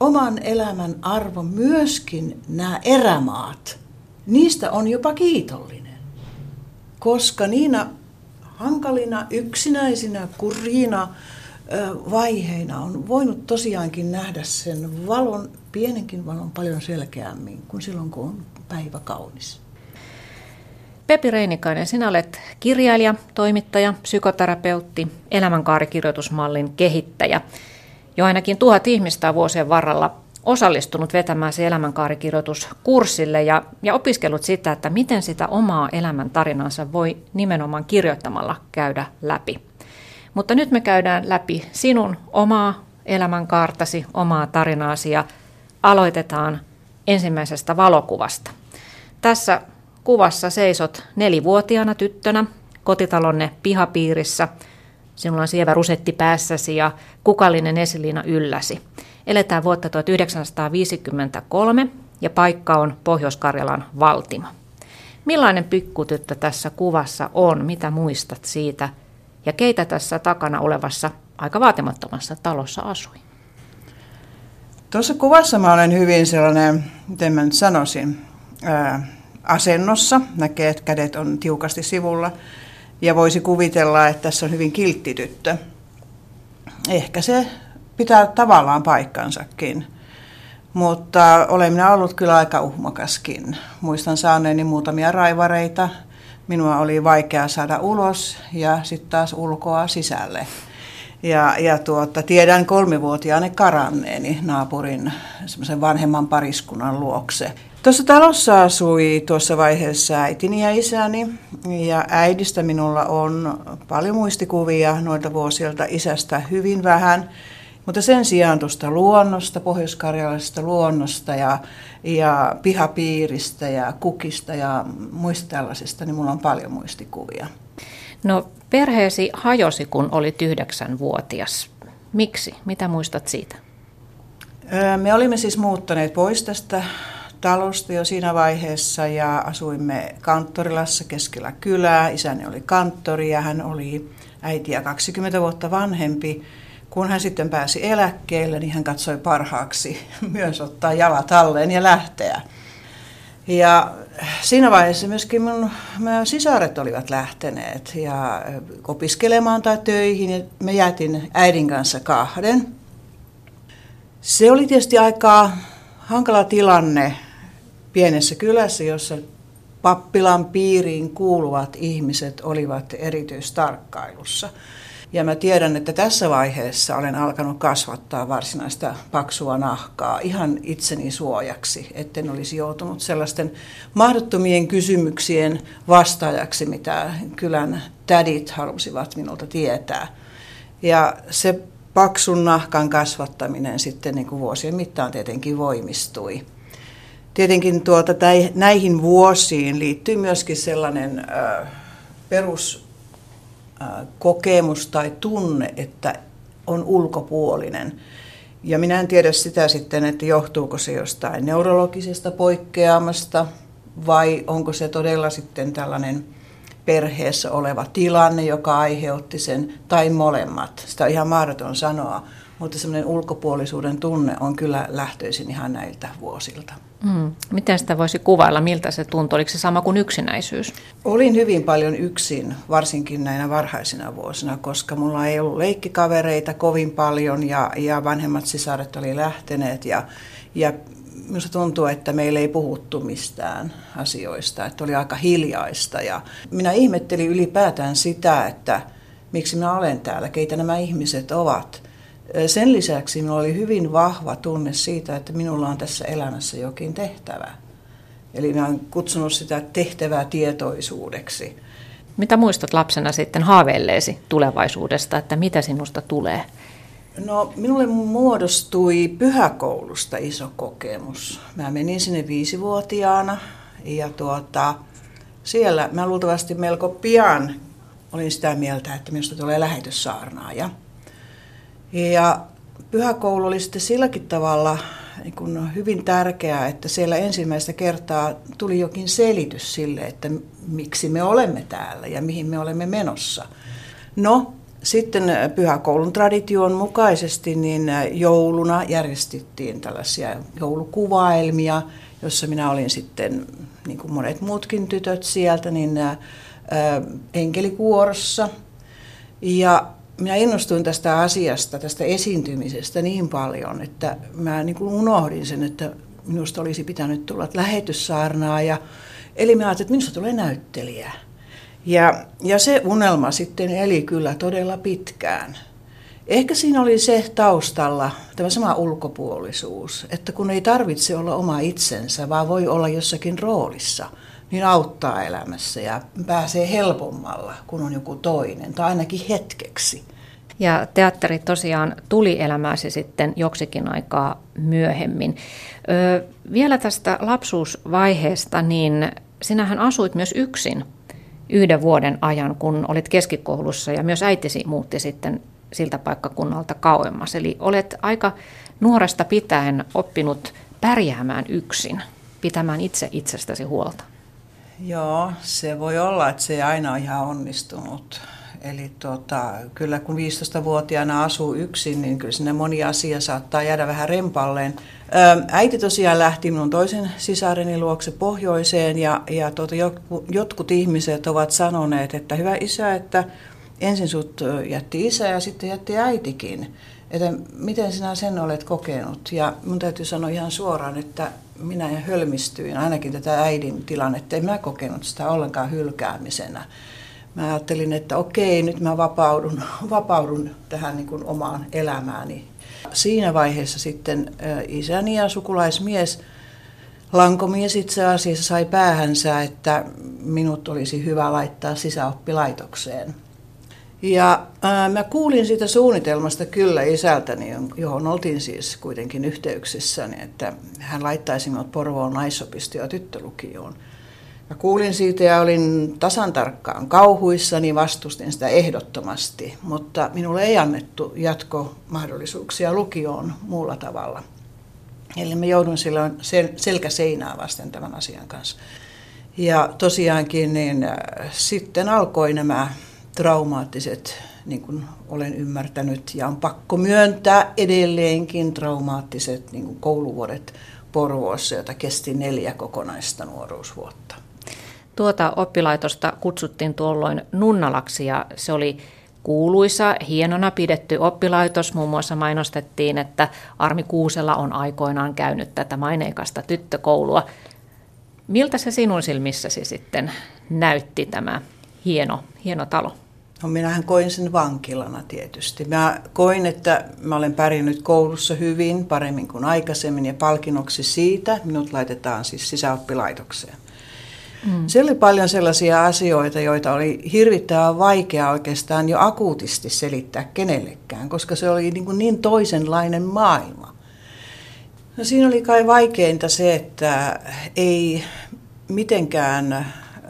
oman elämän arvo myöskin nämä erämaat. Niistä on jopa kiitollinen. Koska niinä hankalina, yksinäisinä, kurjina vaiheina on voinut tosiaankin nähdä sen valon, pienenkin valon paljon selkeämmin kuin silloin, kun on päivä kaunis. Pepi Reinikainen, sinä olet kirjailija, toimittaja, psykoterapeutti, elämänkaarikirjoitusmallin kehittäjä. Jo ainakin tuhat ihmistä on vuosien varrella osallistunut vetämään se elämänkaarikirjoituskurssille ja, ja opiskellut sitä, että miten sitä omaa elämän tarinansa voi nimenomaan kirjoittamalla käydä läpi. Mutta nyt me käydään läpi sinun omaa elämänkaartasi, omaa tarinaasi ja aloitetaan ensimmäisestä valokuvasta. Tässä kuvassa seisot nelivuotiaana tyttönä kotitalonne pihapiirissä. Sinulla on sievä rusetti päässäsi ja kukallinen esiliina ylläsi. Eletään vuotta 1953 ja paikka on Pohjois-Karjalan Valtimo. Millainen pikkutyttö tässä kuvassa on? Mitä muistat siitä? Ja keitä tässä takana olevassa aika vaatimattomassa talossa asui? Tuossa kuvassa mä olen hyvin sellainen, miten mä nyt sanoisin, ää, asennossa. Näkee, että kädet on tiukasti sivulla. Ja voisi kuvitella, että tässä on hyvin kiltti tyttö. Ehkä se pitää tavallaan paikkansakin. Mutta olen minä ollut kyllä aika uhmakaskin. Muistan saaneeni muutamia raivareita. Minua oli vaikea saada ulos ja sitten taas ulkoa sisälle. Ja, ja tuota, tiedän kolmivuotiaani karanneeni naapurin vanhemman pariskunnan luokse. Tuossa talossa asui tuossa vaiheessa äitini ja isäni. Ja äidistä minulla on paljon muistikuvia noilta vuosilta, isästä hyvin vähän. Mutta sen sijaan tuosta luonnosta, pohjois-karjalaisesta luonnosta ja, ja pihapiiristä ja kukista ja muista tällaisista, niin mulla on paljon muistikuvia. No perheesi hajosi, kun olit yhdeksänvuotias. Miksi? Mitä muistat siitä? Me olimme siis muuttaneet pois tästä talosta jo siinä vaiheessa ja asuimme Kanttorilassa keskellä kylää. Isäni oli kanttori ja hän oli äitiä 20 vuotta vanhempi. Kun hän sitten pääsi eläkkeelle, niin hän katsoi parhaaksi myös ottaa jalat alleen ja lähteä. Ja siinä vaiheessa myöskin mun sisaret olivat lähteneet ja opiskelemaan tai töihin ja me jätin äidin kanssa kahden. Se oli tietysti aika hankala tilanne pienessä kylässä, jossa pappilan piiriin kuuluvat ihmiset olivat erityistarkkailussa. Ja mä tiedän, että tässä vaiheessa olen alkanut kasvattaa varsinaista paksua nahkaa ihan itseni suojaksi, etten olisi joutunut sellaisten mahdottomien kysymyksien vastaajaksi, mitä kylän tädit halusivat minulta tietää. Ja se paksun nahkan kasvattaminen sitten niin kuin vuosien mittaan tietenkin voimistui. Tietenkin tuota, näihin vuosiin liittyy myöskin sellainen peruskokemus tai tunne, että on ulkopuolinen. Ja minä en tiedä sitä sitten, että johtuuko se jostain neurologisesta poikkeamasta vai onko se todella sitten tällainen perheessä oleva tilanne, joka aiheutti sen, tai molemmat. Sitä on ihan mahdoton sanoa, mutta semmoinen ulkopuolisuuden tunne on kyllä lähtöisin ihan näiltä vuosilta. Mm. Miten sitä voisi kuvailla, miltä se tuntui? Oliko se sama kuin yksinäisyys? Olin hyvin paljon yksin, varsinkin näinä varhaisina vuosina, koska mulla ei ollut leikkikavereita kovin paljon ja, ja vanhemmat sisaret oli lähteneet ja, ja minusta tuntuu, että meillä ei puhuttu mistään asioista, että oli aika hiljaista ja minä ihmettelin ylipäätään sitä, että miksi minä olen täällä, keitä nämä ihmiset ovat – sen lisäksi minulla oli hyvin vahva tunne siitä, että minulla on tässä elämässä jokin tehtävä. Eli minä olen kutsunut sitä tehtävää tietoisuudeksi. Mitä muistat lapsena sitten haaveilleesi tulevaisuudesta, että mitä sinusta tulee? No, minulle muodostui pyhäkoulusta iso kokemus. Mä menin sinne viisivuotiaana ja tuota, siellä mä luultavasti melko pian olin sitä mieltä, että minusta tulee lähetyssaarnaaja. Ja pyhäkoulu oli sitten silläkin tavalla niin kuin hyvin tärkeää, että siellä ensimmäistä kertaa tuli jokin selitys sille, että miksi me olemme täällä ja mihin me olemme menossa. No, sitten pyhäkoulun tradition mukaisesti niin jouluna järjestettiin tällaisia joulukuvaelmia, jossa minä olin sitten, niin kuin monet muutkin tytöt sieltä, niin enkelikuorossa. Ja minä innostuin tästä asiasta, tästä esiintymisestä niin paljon, että mä niin kuin unohdin sen, että minusta olisi pitänyt tulla lähetyssaarnaa. Ja, eli mä ajattelin, että minusta tulee näyttelijä. Ja, ja se unelma sitten eli kyllä todella pitkään. Ehkä siinä oli se taustalla, tämä sama ulkopuolisuus, että kun ei tarvitse olla oma itsensä, vaan voi olla jossakin roolissa, niin auttaa elämässä ja pääsee helpommalla, kun on joku toinen, tai ainakin hetkeksi. Ja teatteri tosiaan tuli elämääsi sitten joksikin aikaa myöhemmin. Ö, vielä tästä lapsuusvaiheesta, niin sinähän asuit myös yksin yhden vuoden ajan, kun olit keskikoulussa ja myös äitisi muutti sitten siltä paikkakunnalta kauemmas. Eli olet aika nuoresta pitäen oppinut pärjäämään yksin, pitämään itse itsestäsi huolta. Joo, se voi olla, että se ei aina ole ihan onnistunut. Eli tuota, kyllä kun 15-vuotiaana asuu yksin, niin kyllä sinne moni asia saattaa jäädä vähän rempalleen. Äiti tosiaan lähti minun toisen sisareni luokse pohjoiseen ja, ja tuota, jotkut ihmiset ovat sanoneet, että hyvä isä, että ensin sut jätti isä ja sitten jätti äitikin. Että miten sinä sen olet kokenut? Ja mun täytyy sanoa ihan suoraan, että minä hölmistyin ainakin tätä äidin tilannetta. En mä kokenut sitä ollenkaan hylkäämisenä mä ajattelin, että okei, nyt mä vapaudun, vapaudun tähän niin kuin omaan elämääni. Siinä vaiheessa sitten isäni ja sukulaismies, lankomies itse asiassa sai päähänsä, että minut olisi hyvä laittaa sisäoppilaitokseen. Ja ää, mä kuulin siitä suunnitelmasta kyllä isältäni, johon oltiin siis kuitenkin yhteyksissä, niin että hän laittaisi minut Porvoon naisopisto- ja tyttölukioon. Mä kuulin siitä ja olin tasan tarkkaan kauhuissani, vastustin sitä ehdottomasti, mutta minulle ei annettu jatkomahdollisuuksia lukioon muulla tavalla. Eli mä joudun silloin sel- selkä seinää vasten tämän asian kanssa. Ja tosiaankin niin sitten alkoi nämä traumaattiset, niin kuin olen ymmärtänyt, ja on pakko myöntää edelleenkin traumaattiset niin kuin kouluvuodet Porvoossa, jota kesti neljä kokonaista nuoruusvuotta. Tuota oppilaitosta kutsuttiin tuolloin Nunnalaksi ja se oli kuuluisa, hienona pidetty oppilaitos. Muun muassa mainostettiin, että Armi Kuusella on aikoinaan käynyt tätä maineikasta tyttökoulua. Miltä se sinun silmissäsi sitten näytti tämä hieno, hieno talo? No minähän koin sen vankilana tietysti. Mä koin, että mä olen pärjännyt koulussa hyvin, paremmin kuin aikaisemmin ja palkinnoksi siitä minut laitetaan siis sisäoppilaitokseen. Mm. Siellä oli paljon sellaisia asioita, joita oli hirvittävän vaikea oikeastaan jo akuutisti selittää kenellekään, koska se oli niin, kuin niin toisenlainen maailma. No siinä oli kai vaikeinta se, että ei mitenkään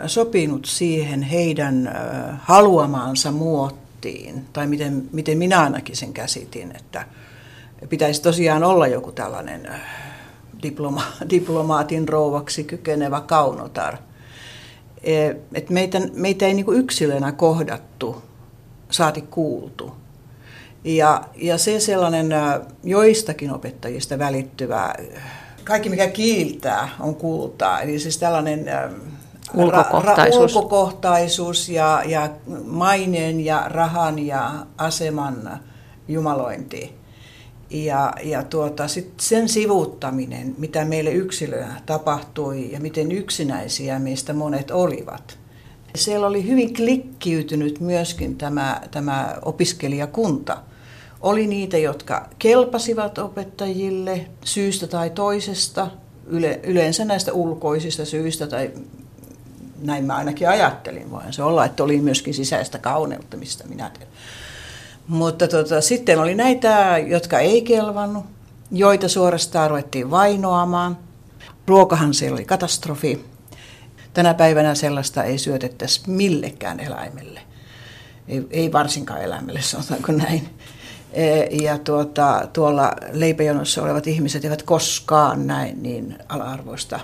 sopinut siihen heidän haluamaansa muottiin, tai miten, miten minä ainakin sen käsitin, että pitäisi tosiaan olla joku tällainen diploma, diplomaatin rouvaksi kykenevä kaunotar – Eh, että meitä, meitä ei niin yksilönä kohdattu, saati kuultu. Ja, ja se sellainen joistakin opettajista välittyvä, kaikki mikä kiiltää on kultaa, eli siis tällainen ulkokohtaisuus, ra, ra, ulkokohtaisuus ja, ja maineen ja rahan ja aseman jumalointi ja, ja tuota, sit sen sivuuttaminen, mitä meille yksilöä tapahtui ja miten yksinäisiä meistä monet olivat. Siellä oli hyvin klikkiytynyt myöskin tämä, tämä opiskelijakunta. Oli niitä, jotka kelpasivat opettajille syystä tai toisesta, yle, yleensä näistä ulkoisista syistä tai näin mä ainakin ajattelin. Voin se olla, että oli myöskin sisäistä kauneutta, mistä minä teen. Mutta tota, sitten oli näitä, jotka ei kelvannut, joita suorastaan ruvettiin vainoamaan. Ruokahan siellä oli katastrofi. Tänä päivänä sellaista ei syötettäisi millekään eläimelle. Ei, ei varsinkaan eläimelle, sanotaanko näin. E, ja tuota, tuolla leipäjonossa olevat ihmiset eivät koskaan näin niin ala-arvoista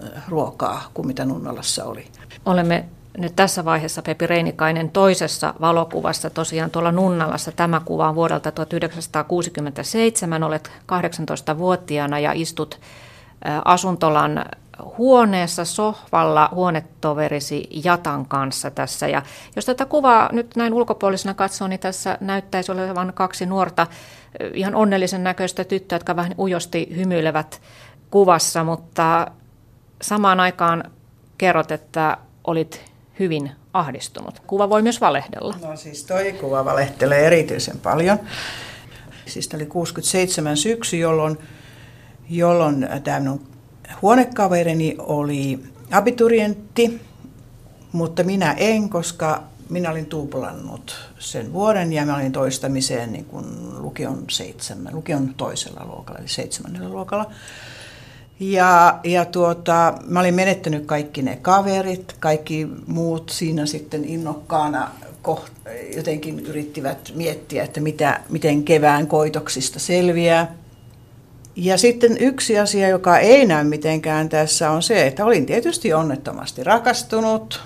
e, ruokaa kuin mitä Nunnalassa oli. Olemme nyt tässä vaiheessa Pepi Reinikainen toisessa valokuvassa, tosiaan tuolla Nunnalassa. Tämä kuva on vuodelta 1967, olet 18-vuotiaana ja istut asuntolan huoneessa sohvalla huonetoverisi Jatan kanssa tässä. Ja jos tätä kuvaa nyt näin ulkopuolisena katsoo, niin tässä näyttäisi olevan kaksi nuorta, ihan onnellisen näköistä tyttöä, jotka vähän ujosti hymyilevät kuvassa, mutta samaan aikaan kerrot, että olit hyvin ahdistunut. Kuva voi myös valehdella. No siis toi kuva valehtelee erityisen paljon. Siis oli 67 syksy, jolloin, jolloin tämä huonekaverini oli abiturientti, mutta minä en, koska minä olin tuplannut sen vuoden ja mä olin toistamiseen niin kuin lukion, seitsemän, lukion toisella luokalla, eli seitsemännellä luokalla. Ja, ja tuota, mä olin menettänyt kaikki ne kaverit, kaikki muut siinä sitten innokkaana koht, jotenkin yrittivät miettiä, että mitä, miten kevään koitoksista selviää. Ja sitten yksi asia, joka ei näy mitenkään tässä, on se, että olin tietysti onnettomasti rakastunut,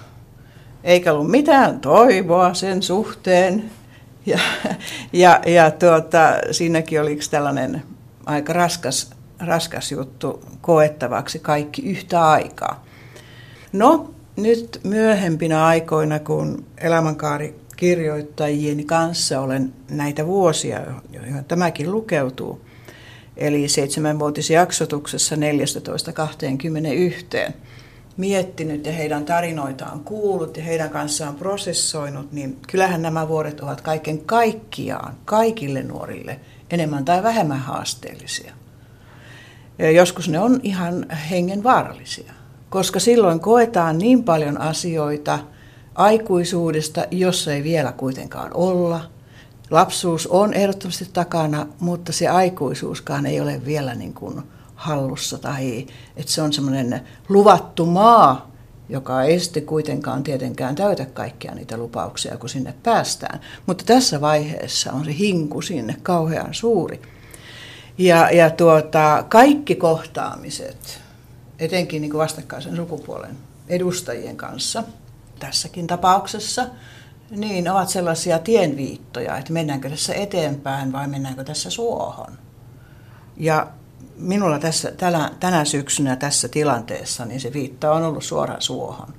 eikä ollut mitään toivoa sen suhteen. Ja, ja, ja tuota, siinäkin oli tällainen aika raskas, raskas juttu koettavaksi kaikki yhtä aikaa. No, nyt myöhempinä aikoina, kun elämänkaari kirjoittajieni kanssa olen näitä vuosia, joihin tämäkin lukeutuu, eli seitsemänvuotisjaksotuksessa 14-21, miettinyt ja heidän tarinoitaan kuullut ja heidän kanssaan prosessoinut, niin kyllähän nämä vuodet ovat kaiken kaikkiaan kaikille nuorille enemmän tai vähemmän haasteellisia. Ja joskus ne on ihan hengenvaarallisia, koska silloin koetaan niin paljon asioita aikuisuudesta, jossa ei vielä kuitenkaan olla – lapsuus on ehdottomasti takana, mutta se aikuisuuskaan ei ole vielä niin kuin hallussa tai että se on semmoinen luvattu maa, joka ei sitten kuitenkaan tietenkään täytä kaikkia niitä lupauksia, kun sinne päästään. Mutta tässä vaiheessa on se hinku sinne kauhean suuri. Ja, ja tuota, kaikki kohtaamiset, etenkin niin kuin vastakkaisen sukupuolen edustajien kanssa, tässäkin tapauksessa – niin, ovat sellaisia tienviittoja, että mennäänkö tässä eteenpäin vai mennäänkö tässä suohon. Ja minulla tässä, tänä, tänä syksynä tässä tilanteessa, niin se viitta on ollut suoraan suohon.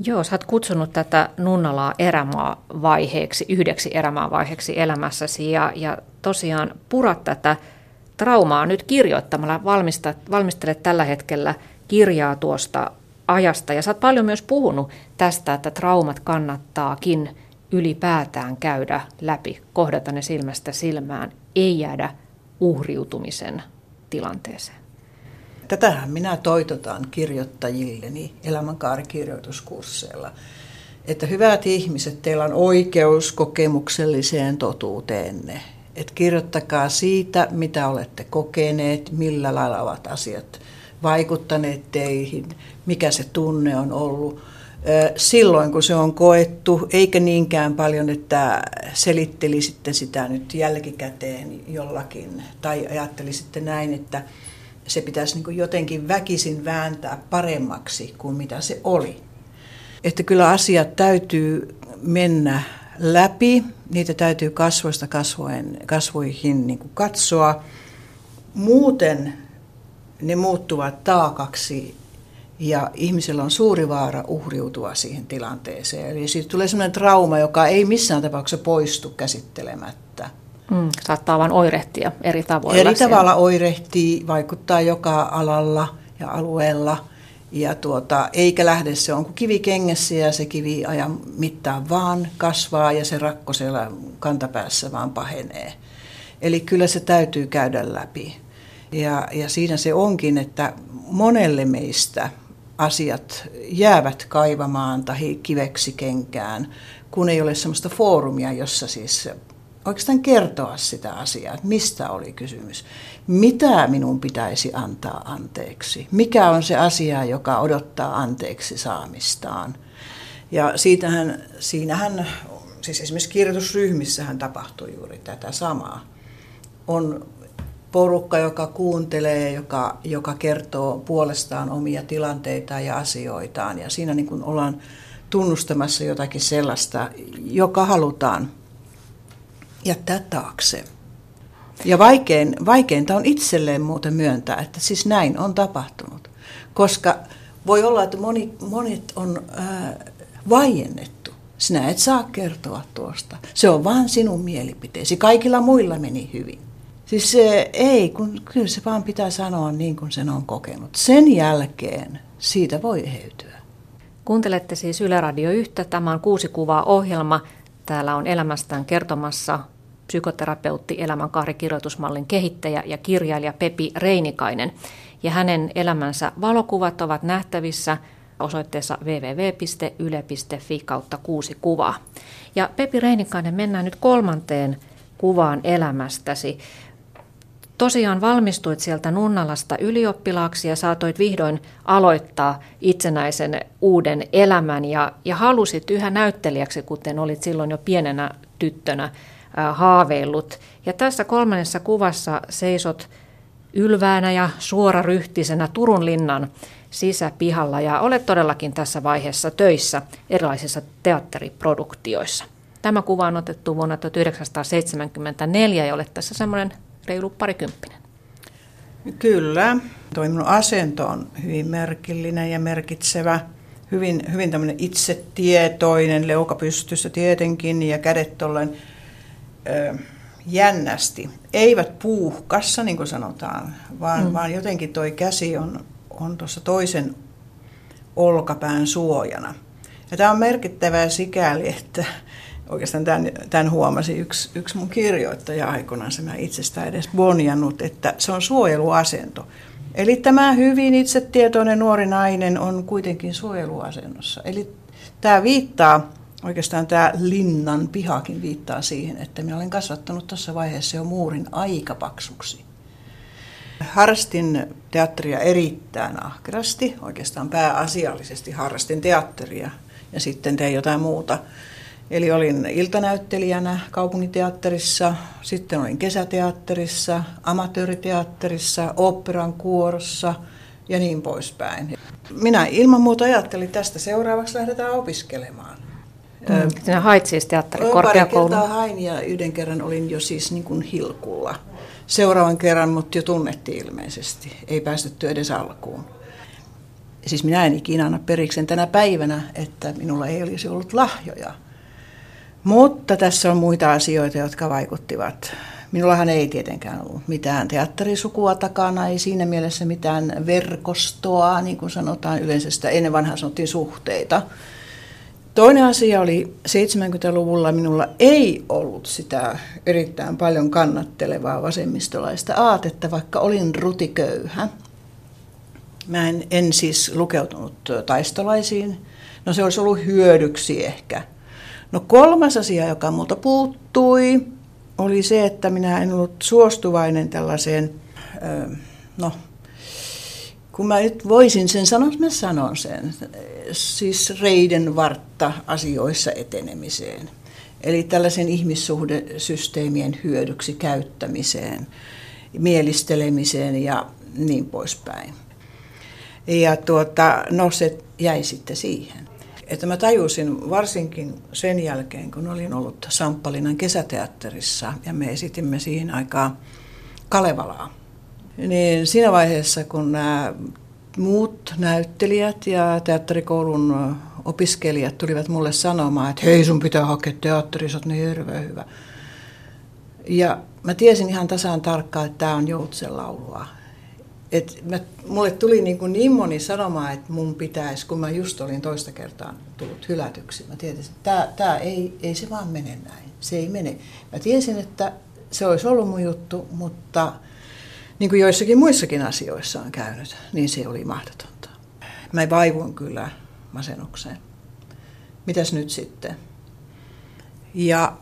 Joo, sä oot kutsunut tätä Nunnalaa erämaavaiheeksi, yhdeksi erämaavaiheeksi elämässäsi ja, ja tosiaan purat tätä traumaa nyt kirjoittamalla. Valmistat, valmistelet tällä hetkellä kirjaa tuosta ajasta. Ja sä oot paljon myös puhunut tästä, että traumat kannattaakin ylipäätään käydä läpi, kohdata ne silmästä silmään, ei jäädä uhriutumisen tilanteeseen. Tätähän minä toitotan kirjoittajilleni elämänkaarikirjoituskursseilla, että hyvät ihmiset, teillä on oikeus kokemukselliseen totuuteenne. Et kirjoittakaa siitä, mitä olette kokeneet, millä lailla ovat asiat vaikuttaneet teihin, mikä se tunne on ollut silloin, kun se on koettu, eikä niinkään paljon, että selittelisitte sitä nyt jälkikäteen jollakin, tai ajattelisitte näin, että se pitäisi niin jotenkin väkisin vääntää paremmaksi kuin mitä se oli. Että kyllä asiat täytyy mennä läpi, niitä täytyy kasvoista kasvojen, kasvoihin niin katsoa. Muuten ne muuttuvat taakaksi ja ihmisellä on suuri vaara uhriutua siihen tilanteeseen. Eli siitä tulee sellainen trauma, joka ei missään tapauksessa poistu käsittelemättä. Mm, saattaa vain oirehtia eri tavoilla. Eri siellä. tavalla oirehtii, vaikuttaa joka alalla ja alueella. Ja tuota, eikä lähde, se on kuin kivi kengessä ja se kivi ajan mittaan vaan kasvaa ja se rakko siellä kantapäässä vaan pahenee. Eli kyllä se täytyy käydä läpi. Ja, ja siinä se onkin, että monelle meistä asiat jäävät kaivamaan tai kiveksi kenkään, kun ei ole sellaista foorumia, jossa siis oikeastaan kertoa sitä asiaa, että mistä oli kysymys. Mitä minun pitäisi antaa anteeksi? Mikä on se asia, joka odottaa anteeksi saamistaan? Ja siitähän, siinähän, siis esimerkiksi kirjoitusryhmissähän tapahtui juuri tätä samaa. On porukka, joka kuuntelee, joka, joka kertoo puolestaan omia tilanteitaan ja asioitaan. Ja siinä niin kuin ollaan tunnustamassa jotakin sellaista, joka halutaan jättää taakse. Ja vaikein, vaikeinta on itselleen muuten myöntää, että siis näin on tapahtunut. Koska voi olla, että moni, monet on ää, vaiennettu. Sinä et saa kertoa tuosta. Se on vain sinun mielipiteesi. Kaikilla muilla meni hyvin. Siis se, ei, kun kyllä se vaan pitää sanoa niin kuin sen on kokenut. Sen jälkeen siitä voi eheytyä. Kuuntelette siis Yle Radio 1. Tämä on kuusi kuvaa ohjelma. Täällä on elämästään kertomassa psykoterapeutti, elämänkaarikirjoitusmallin kehittäjä ja kirjailija Pepi Reinikainen. Ja hänen elämänsä valokuvat ovat nähtävissä osoitteessa www.yle.fi kautta kuusi kuvaa. Ja Pepi Reinikainen, mennään nyt kolmanteen kuvaan elämästäsi. Tosiaan valmistuit sieltä Nunnalasta ylioppilaaksi ja saatoit vihdoin aloittaa itsenäisen uuden elämän ja, ja halusit yhä näyttelijäksi, kuten olit silloin jo pienenä tyttönä haaveillut. Ja tässä kolmannessa kuvassa seisot ylväänä ja suoraryhtisenä Turun linnan sisäpihalla ja olet todellakin tässä vaiheessa töissä erilaisissa teatteriproduktioissa. Tämä kuva on otettu vuonna 1974 ja olet tässä semmoinen reilu parikymppinen. Kyllä. Toi minun asento on hyvin merkillinen ja merkitsevä. Hyvin, hyvin tämmöinen itsetietoinen, leuka pystyssä tietenkin ja kädet tolleen ö, jännästi. Eivät puuhkassa, niin kuin sanotaan, vaan, mm. vaan jotenkin toi käsi on, on tuossa toisen olkapään suojana. Ja tämä on merkittävää sikäli, että oikeastaan tämän, tämän huomasi yksi, yksi mun kirjoittaja aikoinaan, se mä itsestä edes bonjannut, että se on suojeluasento. Eli tämä hyvin itsetietoinen nuori nainen on kuitenkin suojeluasennossa. Eli tämä viittaa, oikeastaan tämä linnan pihakin viittaa siihen, että minä olen kasvattanut tuossa vaiheessa jo muurin aika paksuksi. Harrastin teatteria erittäin ahkerasti, oikeastaan pääasiallisesti harrastin teatteria ja sitten tein jotain muuta Eli olin iltanäyttelijänä kaupunginteatterissa, sitten olin kesäteatterissa, amatööriteatterissa, oopperan kuorossa ja niin poispäin. Minä ilman muuta ajattelin, että tästä seuraavaksi lähdetään opiskelemaan. Mm, sinä hait siis teatterikorkeakoulun. Pari kertaa hain ja yhden kerran olin jo siis niin kuin hilkulla. Seuraavan kerran mut jo tunnettiin ilmeisesti. Ei päästetty edes alkuun. Siis minä en ikinä anna periksen tänä päivänä, että minulla ei olisi ollut lahjoja mutta tässä on muita asioita, jotka vaikuttivat. Minullahan ei tietenkään ollut mitään teatterisukua takana, ei siinä mielessä mitään verkostoa, niin kuin sanotaan yleensä sitä ennen vanhaa sanottiin suhteita. Toinen asia oli 70-luvulla minulla ei ollut sitä erittäin paljon kannattelevaa vasemmistolaista aatetta, vaikka olin rutiköyhä. Mä en, en siis lukeutunut taistolaisiin. No se olisi ollut hyödyksi ehkä – No kolmas asia, joka multa puuttui, oli se, että minä en ollut suostuvainen tällaiseen, no kun mä nyt voisin sen sanoa, mä sanon sen, siis reiden vartta asioissa etenemiseen. Eli tällaisen ihmissuhdesysteemien hyödyksi käyttämiseen, mielistelemiseen ja niin poispäin. Ja tuota, no se jäi sitten siihen. Että mä tajusin varsinkin sen jälkeen, kun olin ollut Samppalinan kesäteatterissa ja me esitimme siihen aikaan Kalevalaa. Niin siinä vaiheessa, kun nämä muut näyttelijät ja teatterikoulun opiskelijat tulivat mulle sanomaan, että hei sun pitää hakea teatteri, sä oot niin hirveän hyvä. Ja mä tiesin ihan tasaan tarkkaan, että tämä on Joutsen laulua. Et mä, mulle tuli niin, kuin niin moni sanoma, että mun pitäisi, kun mä just olin toista kertaa tullut hylätyksi, mä tiesin, että tämä, tämä ei, ei se vaan mene näin. Se ei mene. Mä tiesin, että se olisi ollut mun juttu, mutta niin kuin joissakin muissakin asioissa on käynyt, niin se oli mahdotonta. Mä vaivuin kyllä masennukseen. Mitäs nyt sitten? Ja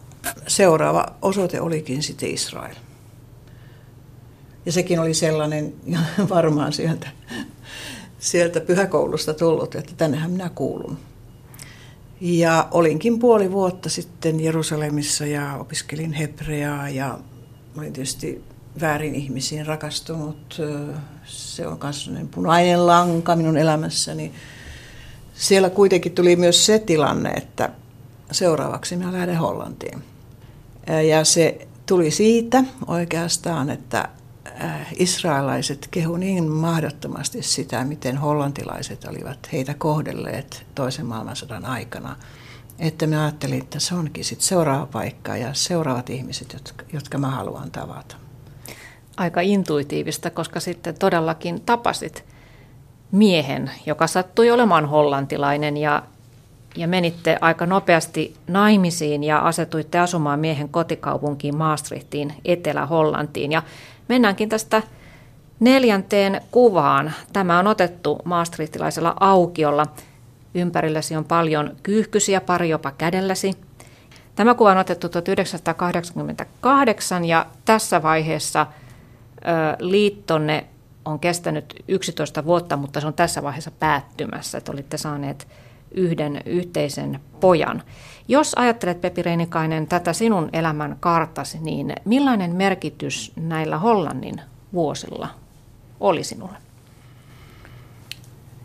seuraava osoite olikin sitten Israel. Ja sekin oli sellainen varmaan sieltä, sieltä pyhäkoulusta tullut, että tännehän minä kuulun. Ja olinkin puoli vuotta sitten Jerusalemissa ja opiskelin hebreaa ja olin tietysti väärin ihmisiin rakastunut. Se on myös punainen lanka minun elämässäni. Siellä kuitenkin tuli myös se tilanne, että seuraavaksi minä lähden Hollantiin. Ja se tuli siitä oikeastaan, että israelaiset kehu niin mahdottomasti sitä, miten hollantilaiset olivat heitä kohdelleet toisen maailmansodan aikana, että mä ajattelin, että se onkin sitten seuraava paikka ja seuraavat ihmiset, jotka, jotka mä haluan tavata. Aika intuitiivista, koska sitten todellakin tapasit miehen, joka sattui olemaan hollantilainen ja, ja menitte aika nopeasti naimisiin ja asetuitte asumaan miehen kotikaupunkiin Maastrichtiin, Etelä-Hollantiin. Ja mennäänkin tästä neljänteen kuvaan. Tämä on otettu maastrichtilaisella aukiolla. Ympärilläsi on paljon kyyhkysiä, pari jopa kädelläsi. Tämä kuva on otettu 1988 ja tässä vaiheessa liittonne on kestänyt 11 vuotta, mutta se on tässä vaiheessa päättymässä, että olitte saaneet yhden yhteisen pojan. Jos ajattelet, Pepi Reinikainen, tätä sinun elämän kartasi, niin millainen merkitys näillä Hollannin vuosilla oli sinulle?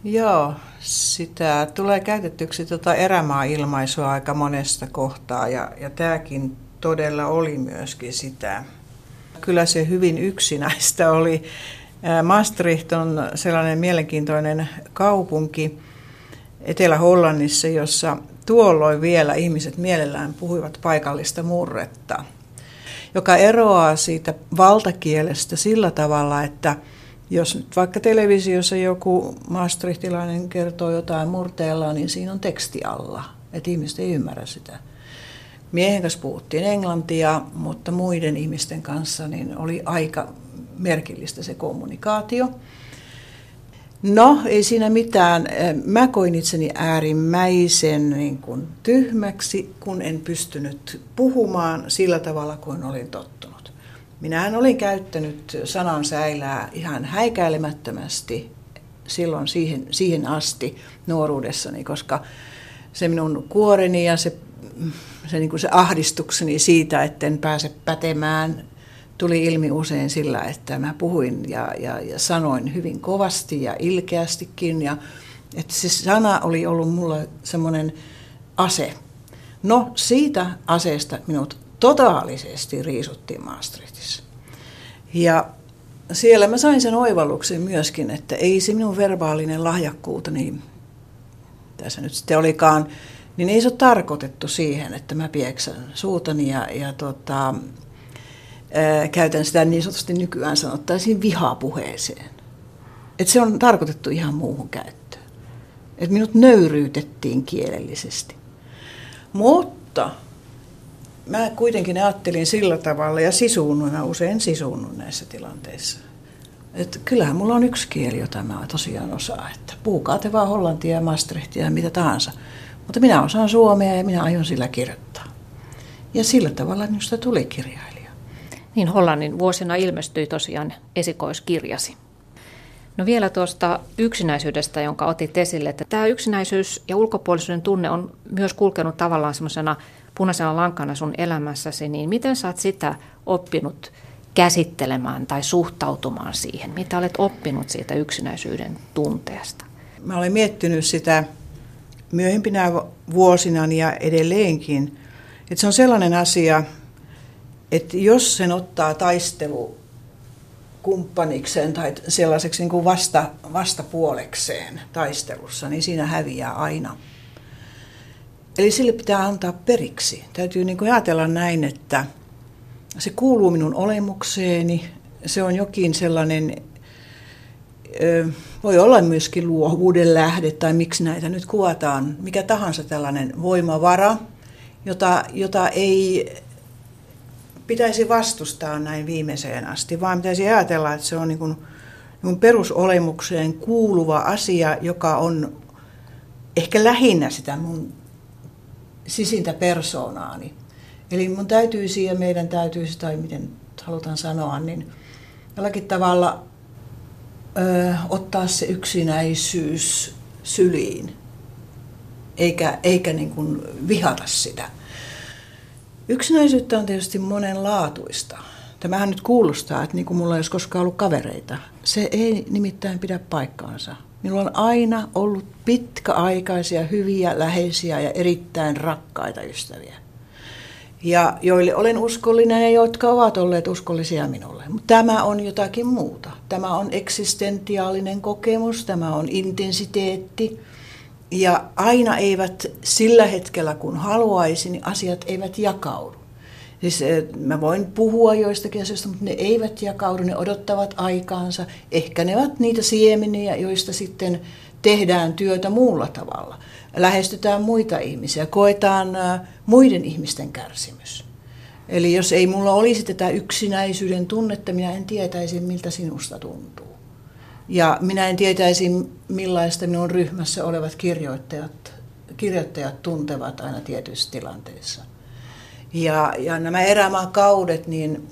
Joo, sitä tulee käytettyksi tuota erämaa-ilmaisua aika monesta kohtaa ja, ja tämäkin todella oli myöskin sitä. Kyllä se hyvin yksinäistä oli. Maastricht on sellainen mielenkiintoinen kaupunki Etelä-Hollannissa, jossa tuolloin vielä ihmiset mielellään puhuivat paikallista murretta, joka eroaa siitä valtakielestä sillä tavalla, että jos nyt vaikka televisiossa joku maastrichtilainen kertoo jotain murteella, niin siinä on teksti alla, että ihmiset ei ymmärrä sitä. Miehen kanssa puhuttiin englantia, mutta muiden ihmisten kanssa niin oli aika merkillistä se kommunikaatio. No, ei siinä mitään. Mä koin itseni äärimmäisen niin kuin, tyhmäksi, kun en pystynyt puhumaan sillä tavalla kuin olin tottunut. Minähän olin käyttänyt sanan säilää ihan häikäilemättömästi silloin siihen, siihen asti nuoruudessani, koska se minun kuoreni ja se, se, niin kuin se ahdistukseni siitä, etten pääse pätemään tuli ilmi usein sillä, että mä puhuin ja, ja, ja sanoin hyvin kovasti ja ilkeästikin. Ja, että se sana oli ollut mulla semmoinen ase. No siitä aseesta minut totaalisesti riisuttiin Maastrichtissa. Ja siellä mä sain sen oivalluksen myöskin, että ei se minun verbaalinen lahjakkuuteni, tässä nyt sitten olikaan, niin ei se ole tarkoitettu siihen, että mä pieksän suutani ja, ja tota, käytän sitä niin sanotusti nykyään sanottaisiin vihapuheeseen. Et se on tarkoitettu ihan muuhun käyttöön. Et minut nöyryytettiin kielellisesti. Mutta mä kuitenkin ajattelin sillä tavalla ja sisuunnun, mä usein sisuunnun näissä tilanteissa. Että kyllähän mulla on yksi kieli, jota mä tosiaan osaan. Että puhukaa te vaan hollantia ja maastrehtia ja mitä tahansa. Mutta minä osaan suomea ja minä aion sillä kirjoittaa. Ja sillä tavalla minusta tuli kirjailija. Niin Hollannin vuosina ilmestyi tosiaan esikoiskirjasi. No vielä tuosta yksinäisyydestä, jonka otit esille, että tämä yksinäisyys ja ulkopuolisuuden tunne on myös kulkenut tavallaan semmoisena punaisena lankana sun elämässäsi, niin miten sä oot sitä oppinut käsittelemään tai suhtautumaan siihen? Mitä olet oppinut siitä yksinäisyyden tunteesta? Mä olen miettinyt sitä myöhempinä vuosina ja edelleenkin, että se on sellainen asia, että jos sen ottaa taistelu kumppanikseen tai sellaiseksi niin kuin vasta, vastapuolekseen taistelussa, niin siinä häviää aina. Eli sille pitää antaa periksi. Täytyy niin kuin ajatella näin, että se kuuluu minun olemukseeni. Se on jokin sellainen, voi olla myöskin luovuuden lähde tai miksi näitä nyt kuvataan. Mikä tahansa tällainen voimavara, jota, jota ei pitäisi vastustaa näin viimeiseen asti, vaan pitäisi ajatella, että se on niin kuin, niin kuin perusolemukseen kuuluva asia, joka on ehkä lähinnä sitä mun sisintä persoonaani. Eli mun täytyisi ja meidän täytyisi, tai miten halutaan sanoa, niin jollakin tavalla ö, ottaa se yksinäisyys syliin, eikä, eikä niin kuin vihata sitä. Yksinäisyyttä on tietysti monenlaatuista. Tämähän nyt kuulostaa, että niin kuin mulla ei olisi koskaan ollut kavereita. Se ei nimittäin pidä paikkaansa. Minulla on aina ollut pitkäaikaisia, hyviä, läheisiä ja erittäin rakkaita ystäviä. Ja joille olen uskollinen ja jotka ovat olleet uskollisia minulle. Mutta tämä on jotakin muuta. Tämä on eksistentiaalinen kokemus, tämä on intensiteetti. Ja aina eivät sillä hetkellä, kun haluaisin, niin asiat eivät jakaudu. Siis eh, mä voin puhua joistakin asioista, mutta ne eivät jakaudu, ne odottavat aikaansa. Ehkä ne ovat niitä siemeniä, joista sitten tehdään työtä muulla tavalla. Lähestytään muita ihmisiä, koetaan muiden ihmisten kärsimys. Eli jos ei mulla olisi tätä yksinäisyyden tunnetta, minä en tietäisi, miltä sinusta tuntuu. Ja minä en tietäisi, millaista minun ryhmässä olevat kirjoittajat, kirjoittajat tuntevat aina tietyissä tilanteissa. Ja, ja nämä erämaakaudet, niin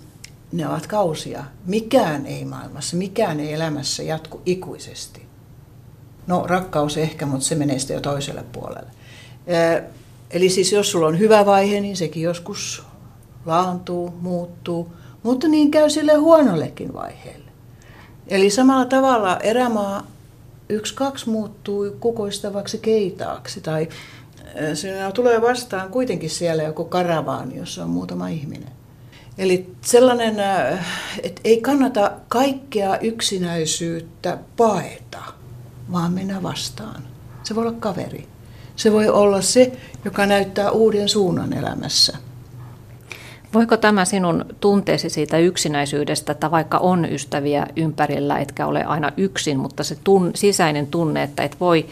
ne ovat kausia. Mikään ei maailmassa, mikään ei elämässä jatku ikuisesti. No rakkaus ehkä, mutta se menee sitten jo toiselle puolelle. Eli siis jos sulla on hyvä vaihe, niin sekin joskus laantuu, muuttuu, mutta niin käy sille huonollekin vaiheelle. Eli samalla tavalla erämaa yksi kaksi muuttuu kukoistavaksi keitaaksi tai Siinä tulee vastaan kuitenkin siellä joku karavaani, jossa on muutama ihminen. Eli sellainen, että ei kannata kaikkea yksinäisyyttä paeta, vaan mennä vastaan. Se voi olla kaveri. Se voi olla se, joka näyttää uuden suunnan elämässä. Voiko tämä sinun tunteesi siitä yksinäisyydestä, että vaikka on ystäviä ympärillä, etkä ole aina yksin, mutta se tun, sisäinen tunne, että et voi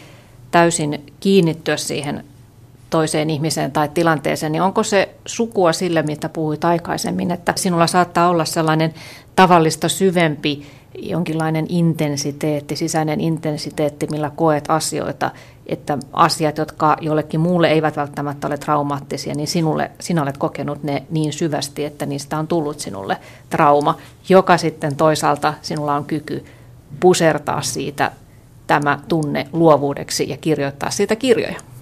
täysin kiinnittyä siihen toiseen ihmiseen tai tilanteeseen, niin onko se sukua sille, mitä puhuit aikaisemmin, että sinulla saattaa olla sellainen tavallista syvempi jonkinlainen intensiteetti, sisäinen intensiteetti, millä koet asioita, että asiat, jotka jollekin muulle eivät välttämättä ole traumaattisia, niin sinulle, sinä olet kokenut ne niin syvästi, että niistä on tullut sinulle trauma, joka sitten toisaalta sinulla on kyky pusertaa siitä tämä tunne luovuudeksi ja kirjoittaa siitä kirjoja.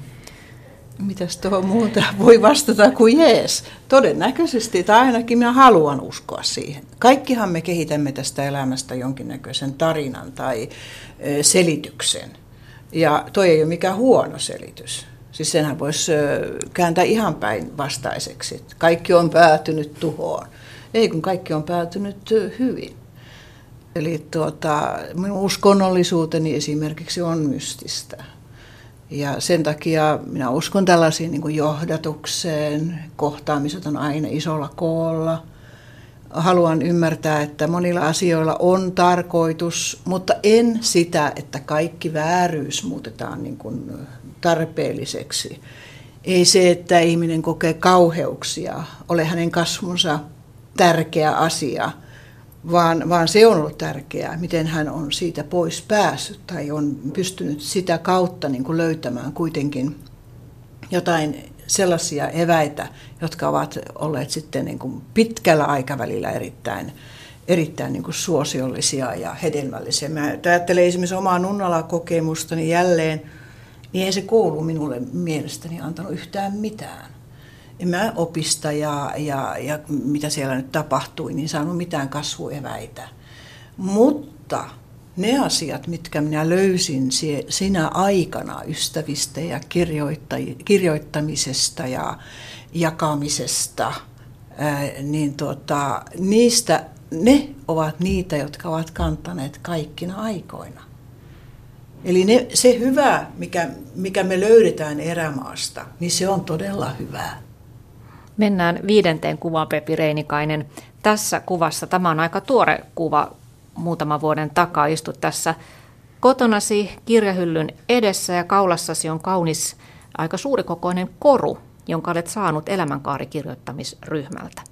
Mitäs tuohon muuta voi vastata kuin jees? Todennäköisesti, tai ainakin minä haluan uskoa siihen. Kaikkihan me kehitämme tästä elämästä jonkinnäköisen tarinan tai selityksen. Ja toi ei ole mikään huono selitys. Siis senhän voisi kääntää ihan päin vastaiseksi. Kaikki on päätynyt tuhoon. Ei kun kaikki on päätynyt hyvin. Eli tuota, minun uskonnollisuuteni esimerkiksi on mystistä. Ja sen takia minä uskon tällaisiin niin kuin johdatukseen, kohtaamiset on aina isolla koolla. Haluan ymmärtää, että monilla asioilla on tarkoitus, mutta en sitä, että kaikki vääryys muutetaan niin kuin tarpeelliseksi. Ei se, että ihminen kokee kauheuksia, ole hänen kasvunsa tärkeä asia – vaan, vaan se on ollut tärkeää, miten hän on siitä pois päässyt tai on pystynyt sitä kautta niin kuin löytämään kuitenkin jotain sellaisia eväitä, jotka ovat olleet sitten niin kuin pitkällä aikavälillä erittäin, erittäin niin kuin suosiollisia ja hedelmällisiä. Mä ajattelen esimerkiksi omaa Nunnala-kokemustani jälleen, niin ei se koulu minulle mielestäni antanut yhtään mitään en mä opista ja, ja, ja mitä siellä nyt tapahtui, niin saanut mitään kasvueväitä. Mutta ne asiat, mitkä minä löysin sinä aikana ystävistä ja kirjoittamisesta ja jakamisesta, niin tuota, niistä ne ovat niitä, jotka ovat kantaneet kaikkina aikoina. Eli ne, se hyvä, mikä, mikä me löydetään erämaasta, niin se on todella hyvää. Mennään viidenteen kuvaan, Pepi Reinikainen. Tässä kuvassa, tämä on aika tuore kuva muutaman vuoden takaa, istut tässä kotonasi kirjahyllyn edessä ja kaulassasi on kaunis, aika suurikokoinen koru, jonka olet saanut elämänkaarikirjoittamisryhmältä.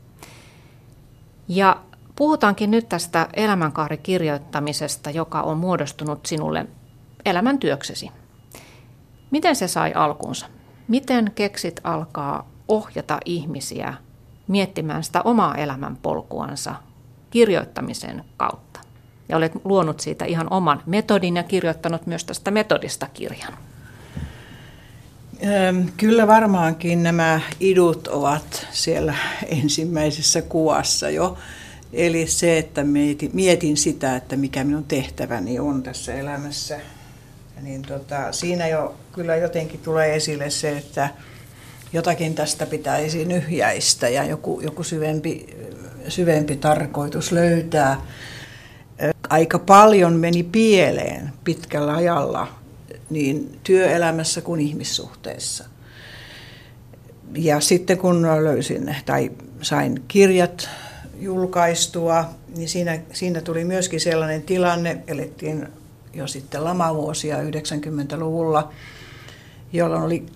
Ja puhutaankin nyt tästä elämänkaarikirjoittamisesta, joka on muodostunut sinulle elämäntyöksesi. Miten se sai alkunsa? Miten keksit alkaa ohjata ihmisiä miettimään sitä omaa elämänpolkuansa kirjoittamisen kautta. Ja olet luonut siitä ihan oman metodin ja kirjoittanut myös tästä metodista kirjan. Kyllä varmaankin nämä idut ovat siellä ensimmäisessä kuvassa jo. Eli se, että mietin sitä, että mikä minun tehtäväni on tässä elämässä. Niin tota, siinä jo kyllä jotenkin tulee esille se, että jotakin tästä pitäisi nyhjäistä ja joku, joku syvempi, syvempi tarkoitus löytää. Aika paljon meni pieleen pitkällä ajalla niin työelämässä kuin ihmissuhteissa. Ja sitten kun löysin tai sain kirjat julkaistua, niin siinä, siinä tuli myöskin sellainen tilanne, elettiin jo sitten lamavuosia 90-luvulla, jolloin oli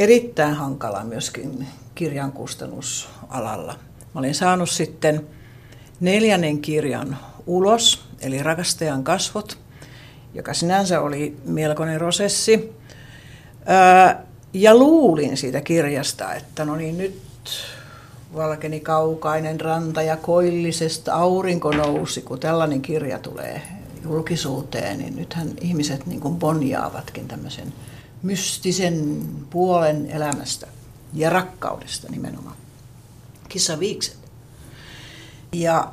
erittäin hankala myöskin kirjan kustannusalalla. Mä olin saanut sitten neljännen kirjan ulos, eli Rakastajan kasvot, joka sinänsä oli melkoinen prosessi. Ja luulin siitä kirjasta, että no niin nyt valkeni kaukainen ranta ja koillisesta aurinko nousi, kun tällainen kirja tulee julkisuuteen, niin nythän ihmiset niin kuin bonjaavatkin tämmöisen mystisen puolen elämästä ja rakkaudesta nimenomaan. Kissaviikset. Ja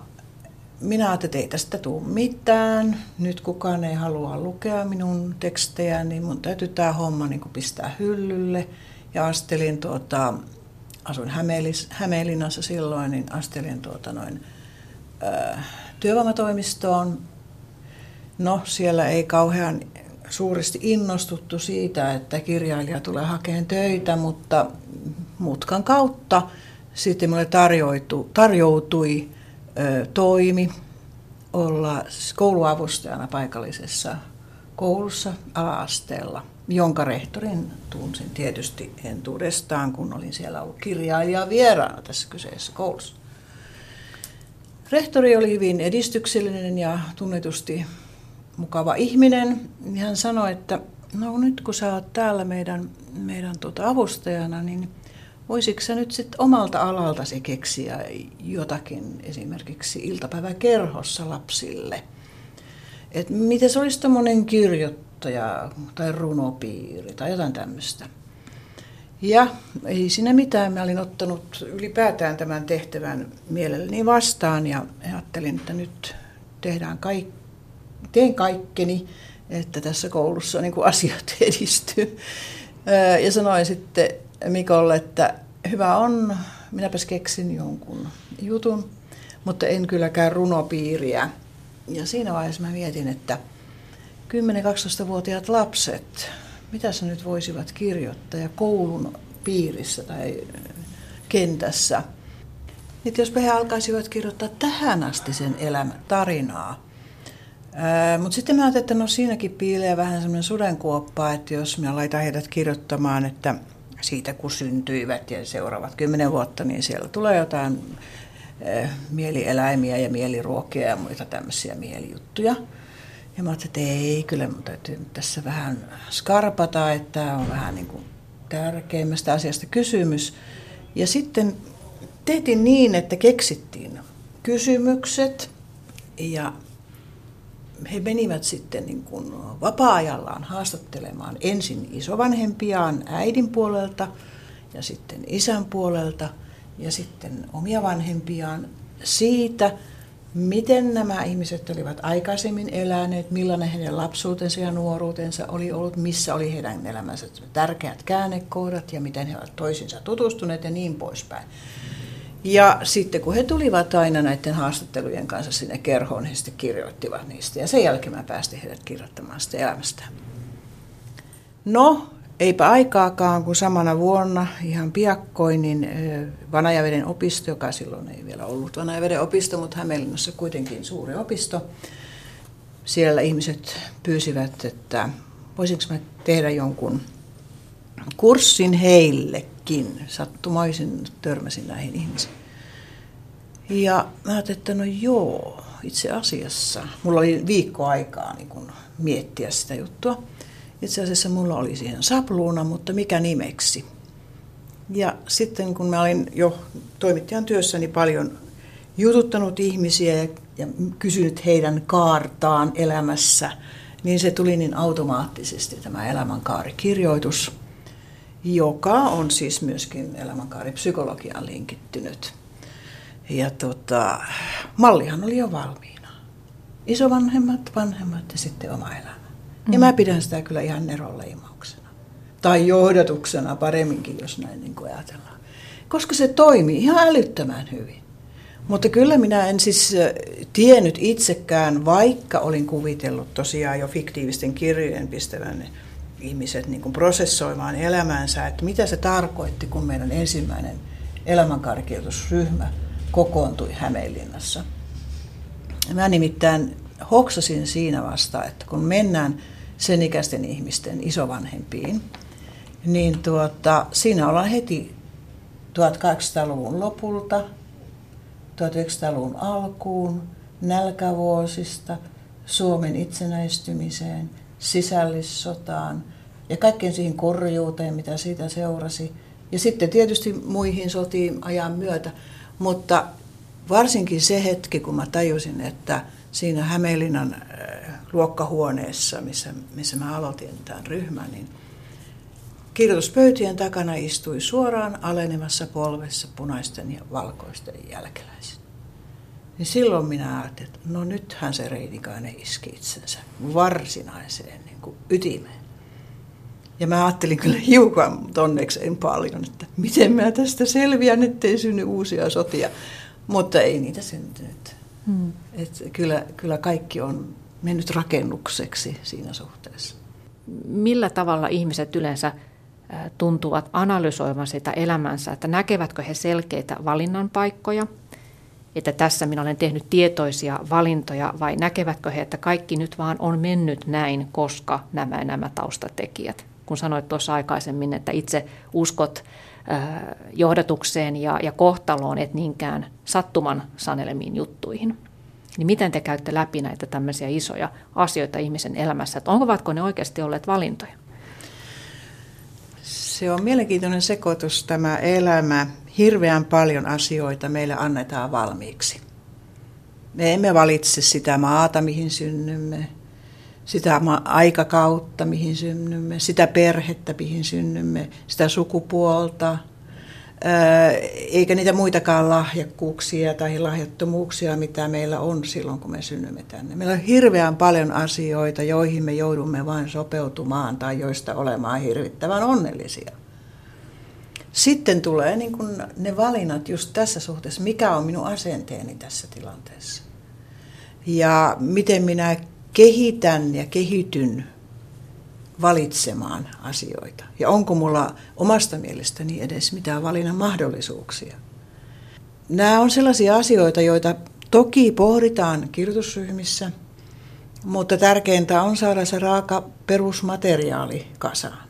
minä ajattelin, että ei tästä tule mitään. Nyt kukaan ei halua lukea minun tekstejä, niin mun täytyy tämä homma niin pistää hyllylle. Ja astelin, tuota, asuin Hämeenlis, Hämeenlinnassa silloin, niin astelin tuota noin, ää, työvoimatoimistoon. No, siellä ei kauhean suuresti innostuttu siitä, että kirjailija tulee hakemaan töitä, mutta mutkan kautta sitten minulle tarjoutui toimi olla kouluavustajana paikallisessa koulussa ala-asteella, jonka rehtorin tunsin tietysti entuudestaan, kun olin siellä ollut kirjailija vieraana tässä kyseessä koulussa. Rehtori oli hyvin edistyksellinen ja tunnetusti mukava ihminen. Hän sanoi, että no nyt kun sä oot täällä meidän, meidän tuota avustajana, niin Voisitko sä nyt sitten omalta alaltasi keksiä jotakin esimerkiksi iltapäiväkerhossa lapsille? Et miten se olisi tämmöinen kirjoittaja tai runopiiri tai jotain tämmöistä. Ja ei siinä mitään, mä olin ottanut ylipäätään tämän tehtävän mielelläni vastaan ja ajattelin, että nyt tehdään kaik- teen kaikkeni, että tässä koulussa niin asiat edistyy. Ja sanoin sitten Mikolle, että hyvä on, minäpäs keksin jonkun jutun, mutta en kylläkään runopiiriä. Ja siinä vaiheessa mä mietin, että 10-12-vuotiaat lapset, mitä se nyt voisivat kirjoittaa ja koulun piirissä tai kentässä. Että jos he alkaisivat kirjoittaa tähän asti sen elämän tarinaa, mutta sitten mä ajattelin, että no siinäkin piilee vähän semmoinen sudenkuoppa, että jos mä laitan heidät kirjoittamaan, että siitä kun syntyivät ja seuraavat kymmenen vuotta, niin siellä tulee jotain mielieläimiä ja mieliruokia ja muita tämmöisiä mielijuttuja. Ja mä ajattelin, että ei, kyllä mun täytyy nyt tässä vähän skarpata, että on vähän niin kuin tärkeimmästä asiasta kysymys. Ja sitten tehtiin niin, että keksittiin kysymykset ja he menivät sitten niin kuin vapaa-ajallaan haastattelemaan ensin isovanhempiaan äidin puolelta ja sitten isän puolelta ja sitten omia vanhempiaan siitä, miten nämä ihmiset olivat aikaisemmin eläneet, millainen heidän lapsuutensa ja nuoruutensa oli ollut, missä oli heidän elämänsä tärkeät käännekohdat ja miten he ovat toisinsa tutustuneet ja niin poispäin. Ja sitten kun he tulivat aina näiden haastattelujen kanssa sinne kerhoon, he sitten kirjoittivat niistä. Ja sen jälkeen mä päästin heidät kirjoittamaan sitä elämästä. No, eipä aikaakaan, kun samana vuonna ihan piakkoin, niin Vanajaveden opisto, joka silloin ei vielä ollut Vanajaveden opisto, mutta Hämeenlinnassa kuitenkin suuri opisto. Siellä ihmiset pyysivät, että voisinko mä tehdä jonkun kurssin heillekin. Sattumaisin törmäsin näihin ihmisiin. Ja mä ajattelin, että no joo, itse asiassa. Mulla oli viikko aikaa niin kun miettiä sitä juttua. Itse asiassa mulla oli siihen sapluuna, mutta mikä nimeksi. Ja sitten kun mä olin jo toimittajan työssäni paljon jututtanut ihmisiä ja, ja kysynyt heidän kaartaan elämässä, niin se tuli niin automaattisesti tämä elämänkaarikirjoitus, joka on siis myöskin elämänkaaripsykologiaan linkittynyt. Ja tota, mallihan oli jo valmiina. Isovanhemmat, vanhemmat ja sitten oma elämä. Mm. Ja mä pidän sitä kyllä ihan neronleimauksena. Tai johdatuksena paremminkin, jos näin niin kuin ajatellaan. Koska se toimii ihan älyttömän hyvin. Mutta kyllä minä en siis tiennyt itsekään, vaikka olin kuvitellut tosiaan jo fiktiivisten kirjojen pistävän ihmiset niin kuin prosessoimaan elämäänsä, että mitä se tarkoitti, kun meidän ensimmäinen elämänkaarikirjoitusryhmä kokoontui Hämeenlinnassa. Mä nimittäin hoksasin siinä vasta, että kun mennään sen ikäisten ihmisten isovanhempiin, niin tuota, siinä ollaan heti 1800-luvun lopulta, 1900-luvun alkuun, nälkävuosista, Suomen itsenäistymiseen, sisällissotaan ja kaikkeen siihen korjuuteen, mitä siitä seurasi. Ja sitten tietysti muihin sotiin ajan myötä. Mutta varsinkin se hetki, kun mä tajusin, että siinä Hämeenlinnan äh, luokkahuoneessa, missä, missä mä aloitin tämän ryhmän, niin kirjoituspöytien takana istui suoraan alenemassa polvessa punaisten ja valkoisten jälkeläiset. Niin silloin minä ajattelin, että no nythän se Reinikainen iski itsensä varsinaiseen niin kuin ytimeen. Ja mä ajattelin kyllä hiukan, mutta onneksi en paljon, että miten mä tästä selviän, ettei synny uusia sotia. Mutta ei niitä syntynyt. Hmm. Et kyllä, kyllä kaikki on mennyt rakennukseksi siinä suhteessa. Millä tavalla ihmiset yleensä tuntuvat analysoivan sitä elämänsä, että näkevätkö he selkeitä valinnan paikkoja, että tässä minä olen tehnyt tietoisia valintoja, vai näkevätkö he, että kaikki nyt vaan on mennyt näin, koska nämä nämä taustatekijät. Kun sanoit tuossa aikaisemmin, että itse uskot johdatukseen ja, ja kohtaloon, et niinkään sattuman sanelemiin juttuihin. Niin miten te käytte läpi näitä tämmöisiä isoja asioita ihmisen elämässä? Että onko ne oikeasti olleet valintoja? Se on mielenkiintoinen sekoitus tämä elämä. Hirveän paljon asioita meille annetaan valmiiksi. Me emme valitse sitä maata, mihin synnymme, sitä aikakautta, mihin synnymme, sitä perhettä, mihin synnymme, sitä sukupuolta, eikä niitä muitakaan lahjakkuuksia tai lahjattomuuksia, mitä meillä on silloin, kun me synnymme tänne. Meillä on hirveän paljon asioita, joihin me joudumme vain sopeutumaan tai joista olemaan hirvittävän onnellisia. Sitten tulee niin kuin ne valinnat just tässä suhteessa, mikä on minun asenteeni tässä tilanteessa. Ja miten minä kehitän ja kehityn valitsemaan asioita. Ja onko mulla omasta mielestäni edes mitään valinnan mahdollisuuksia. Nämä on sellaisia asioita, joita toki pohditaan kirjoitusryhmissä, mutta tärkeintä on saada se raaka perusmateriaali kasaan.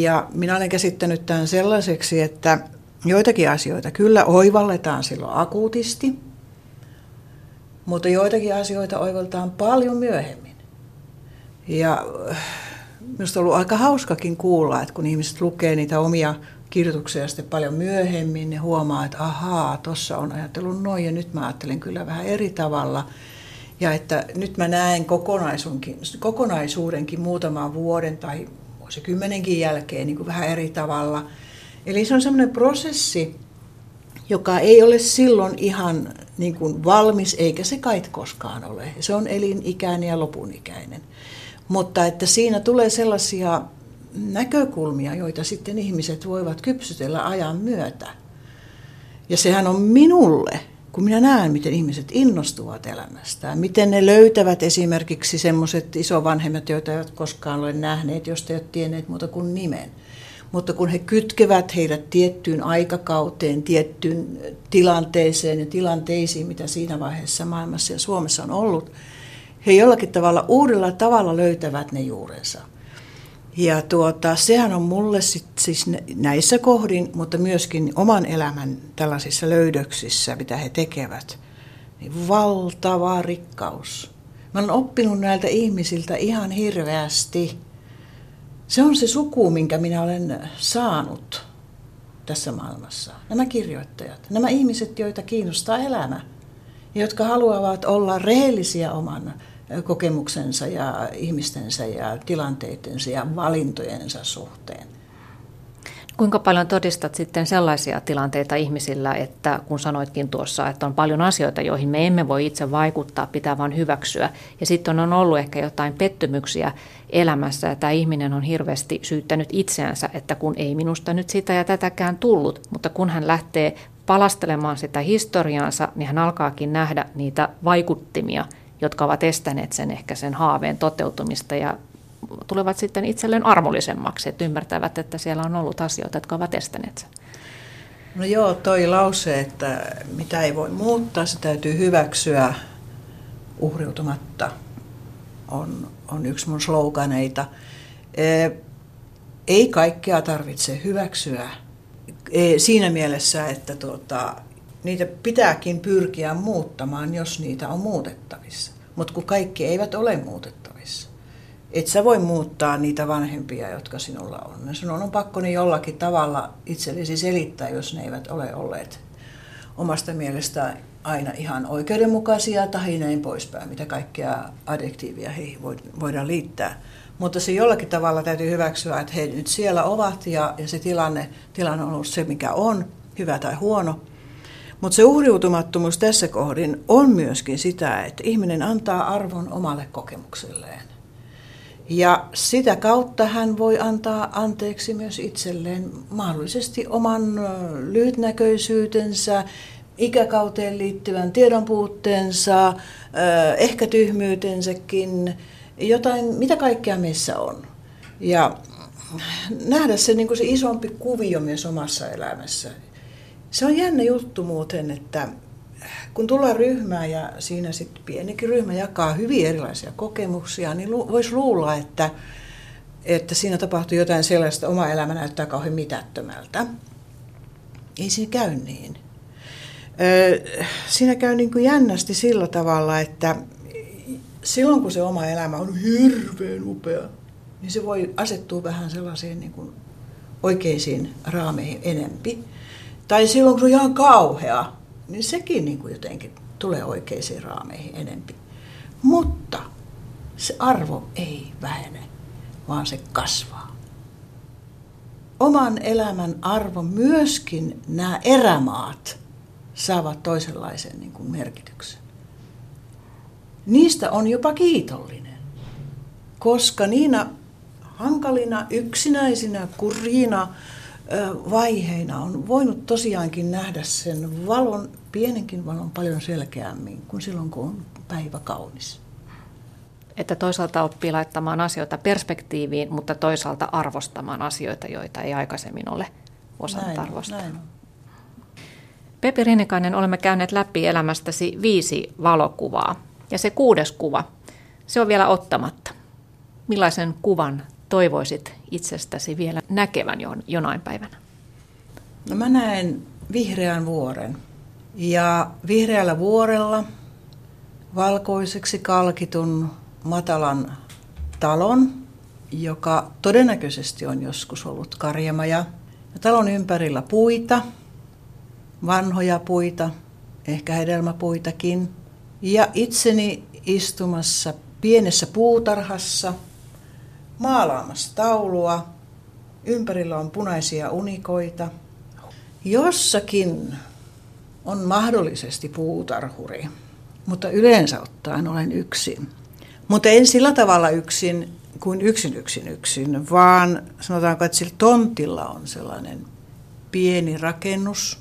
Ja minä olen käsittänyt tämän sellaiseksi, että joitakin asioita kyllä oivalletaan silloin akuutisti, mutta joitakin asioita oivaltaan paljon myöhemmin. Ja äh, minusta on ollut aika hauskakin kuulla, että kun ihmiset lukee niitä omia kirjoituksia sitten paljon myöhemmin, ne huomaa, että ahaa, tuossa on ajatellut noin ja nyt mä ajattelen kyllä vähän eri tavalla. Ja että nyt mä näen kokonaisuudenkin, kokonaisuudenkin muutaman vuoden tai vuosikymmenenkin jälkeen niin kuin vähän eri tavalla. Eli se on semmoinen prosessi, joka ei ole silloin ihan niin kuin valmis, eikä se kait koskaan ole. Se on elinikäinen ja lopunikäinen. Mutta että siinä tulee sellaisia näkökulmia, joita sitten ihmiset voivat kypsytellä ajan myötä. Ja sehän on minulle, kun minä näen, miten ihmiset innostuvat elämästään, miten ne löytävät esimerkiksi semmoiset isovanhemmat, joita eivät koskaan ole nähneet, josta eivät tienneet muuta kuin nimen. Mutta kun he kytkevät heidät tiettyyn aikakauteen, tiettyyn tilanteeseen ja tilanteisiin, mitä siinä vaiheessa maailmassa ja Suomessa on ollut, he jollakin tavalla uudella tavalla löytävät ne juurensa. Ja tuota, sehän on mulle sit, siis näissä kohdin, mutta myöskin oman elämän tällaisissa löydöksissä, mitä he tekevät, niin valtava rikkaus. Mä olen oppinut näiltä ihmisiltä ihan hirveästi. Se on se suku, minkä minä olen saanut tässä maailmassa. Nämä kirjoittajat, nämä ihmiset, joita kiinnostaa elämä, jotka haluavat olla rehellisiä oman kokemuksensa ja ihmistensä ja tilanteidensa ja valintojensa suhteen. Kuinka paljon todistat sitten sellaisia tilanteita ihmisillä, että kun sanoitkin tuossa, että on paljon asioita, joihin me emme voi itse vaikuttaa, pitää vain hyväksyä. Ja sitten on ollut ehkä jotain pettymyksiä elämässä, ja tämä ihminen on hirveästi syyttänyt itseänsä, että kun ei minusta nyt sitä ja tätäkään tullut, mutta kun hän lähtee palastelemaan sitä historiaansa, niin hän alkaakin nähdä niitä vaikuttimia, jotka ovat estäneet sen ehkä sen haaveen toteutumista ja tulevat sitten itselleen armollisemmaksi, että ymmärtävät, että siellä on ollut asioita, jotka ovat estäneet sen. No joo, toi lause, että mitä ei voi muuttaa, se täytyy hyväksyä uhriutumatta, on, on yksi mun sloganeita. E, ei kaikkea tarvitse hyväksyä e, siinä mielessä, että tuota, niitä pitääkin pyrkiä muuttamaan, jos niitä on muutettavissa. Mutta kun kaikki eivät ole muutettavissa. Et sä voi muuttaa niitä vanhempia, jotka sinulla on. Sinun on pakko ne jollakin tavalla itsellesi selittää, jos ne eivät ole olleet omasta mielestä aina ihan oikeudenmukaisia tai näin poispäin, mitä kaikkea adjektiivia heihin voidaan liittää. Mutta se jollakin tavalla täytyy hyväksyä, että he nyt siellä ovat ja, ja se tilanne, tilanne on ollut se, mikä on, hyvä tai huono. Mutta se uhriutumattomuus tässä kohdin on myöskin sitä, että ihminen antaa arvon omalle kokemukselleen. Ja sitä kautta hän voi antaa anteeksi myös itselleen mahdollisesti oman lyhytnäköisyytensä, ikäkauteen liittyvän tiedonpuutteensa, ehkä tyhmyytensäkin, jotain, mitä kaikkea meissä on. Ja nähdä se, niin kuin se isompi kuvio myös omassa elämässä. Se on jännä juttu muuten, että kun tullaan ryhmään ja siinä sitten pienikin ryhmä jakaa hyvin erilaisia kokemuksia, niin voisi luulla, että, että siinä tapahtuu jotain sellaista, oma elämä näyttää kauhean mitättömältä. Ei siinä käy niin. Siinä käy niin kuin jännästi sillä tavalla, että silloin kun se oma elämä on hirveän upea, niin se voi asettua vähän sellaiseen niin kuin oikeisiin raameihin enempi. Tai silloin kun on ihan kauhea, niin sekin niin kuin jotenkin tulee oikeisiin raameihin enempi. Mutta se arvo ei vähene, vaan se kasvaa. Oman elämän arvo myöskin nämä erämaat saavat toisenlaisen niin kuin merkityksen. Niistä on jopa kiitollinen, koska niinä hankalina, yksinäisinä, kurjina vaiheina on voinut tosiaankin nähdä sen valon, pienenkin valon paljon selkeämmin kuin silloin, kun on päivä kaunis. Että toisaalta oppii laittamaan asioita perspektiiviin, mutta toisaalta arvostamaan asioita, joita ei aikaisemmin ole osannut näin, arvostaa. Näin. Pepi Rinikainen, olemme käyneet läpi elämästäsi viisi valokuvaa. Ja se kuudes kuva, se on vielä ottamatta. Millaisen kuvan toivoisit itsestäsi vielä näkevän jonain päivänä? No mä näen vihreän vuoren. Ja vihreällä vuorella valkoiseksi kalkitun matalan talon, joka todennäköisesti on joskus ollut karjamaja. Ja talon ympärillä puita, vanhoja puita, ehkä hedelmäpuitakin. Ja itseni istumassa pienessä puutarhassa – maalaamassa taulua. Ympärillä on punaisia unikoita. Jossakin on mahdollisesti puutarhuri, mutta yleensä ottaen olen yksin. Mutta en sillä tavalla yksin kuin yksin yksin yksin, vaan sanotaanko, että sillä tontilla on sellainen pieni rakennus,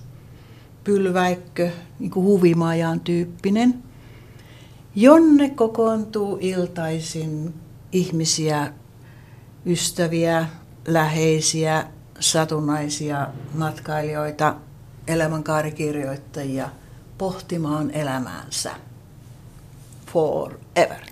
pylväikkö, niin kuin huvimajan tyyppinen, jonne kokoontuu iltaisin ihmisiä ystäviä, läheisiä, satunnaisia matkailijoita, elämänkaarikirjoittajia pohtimaan elämäänsä forever.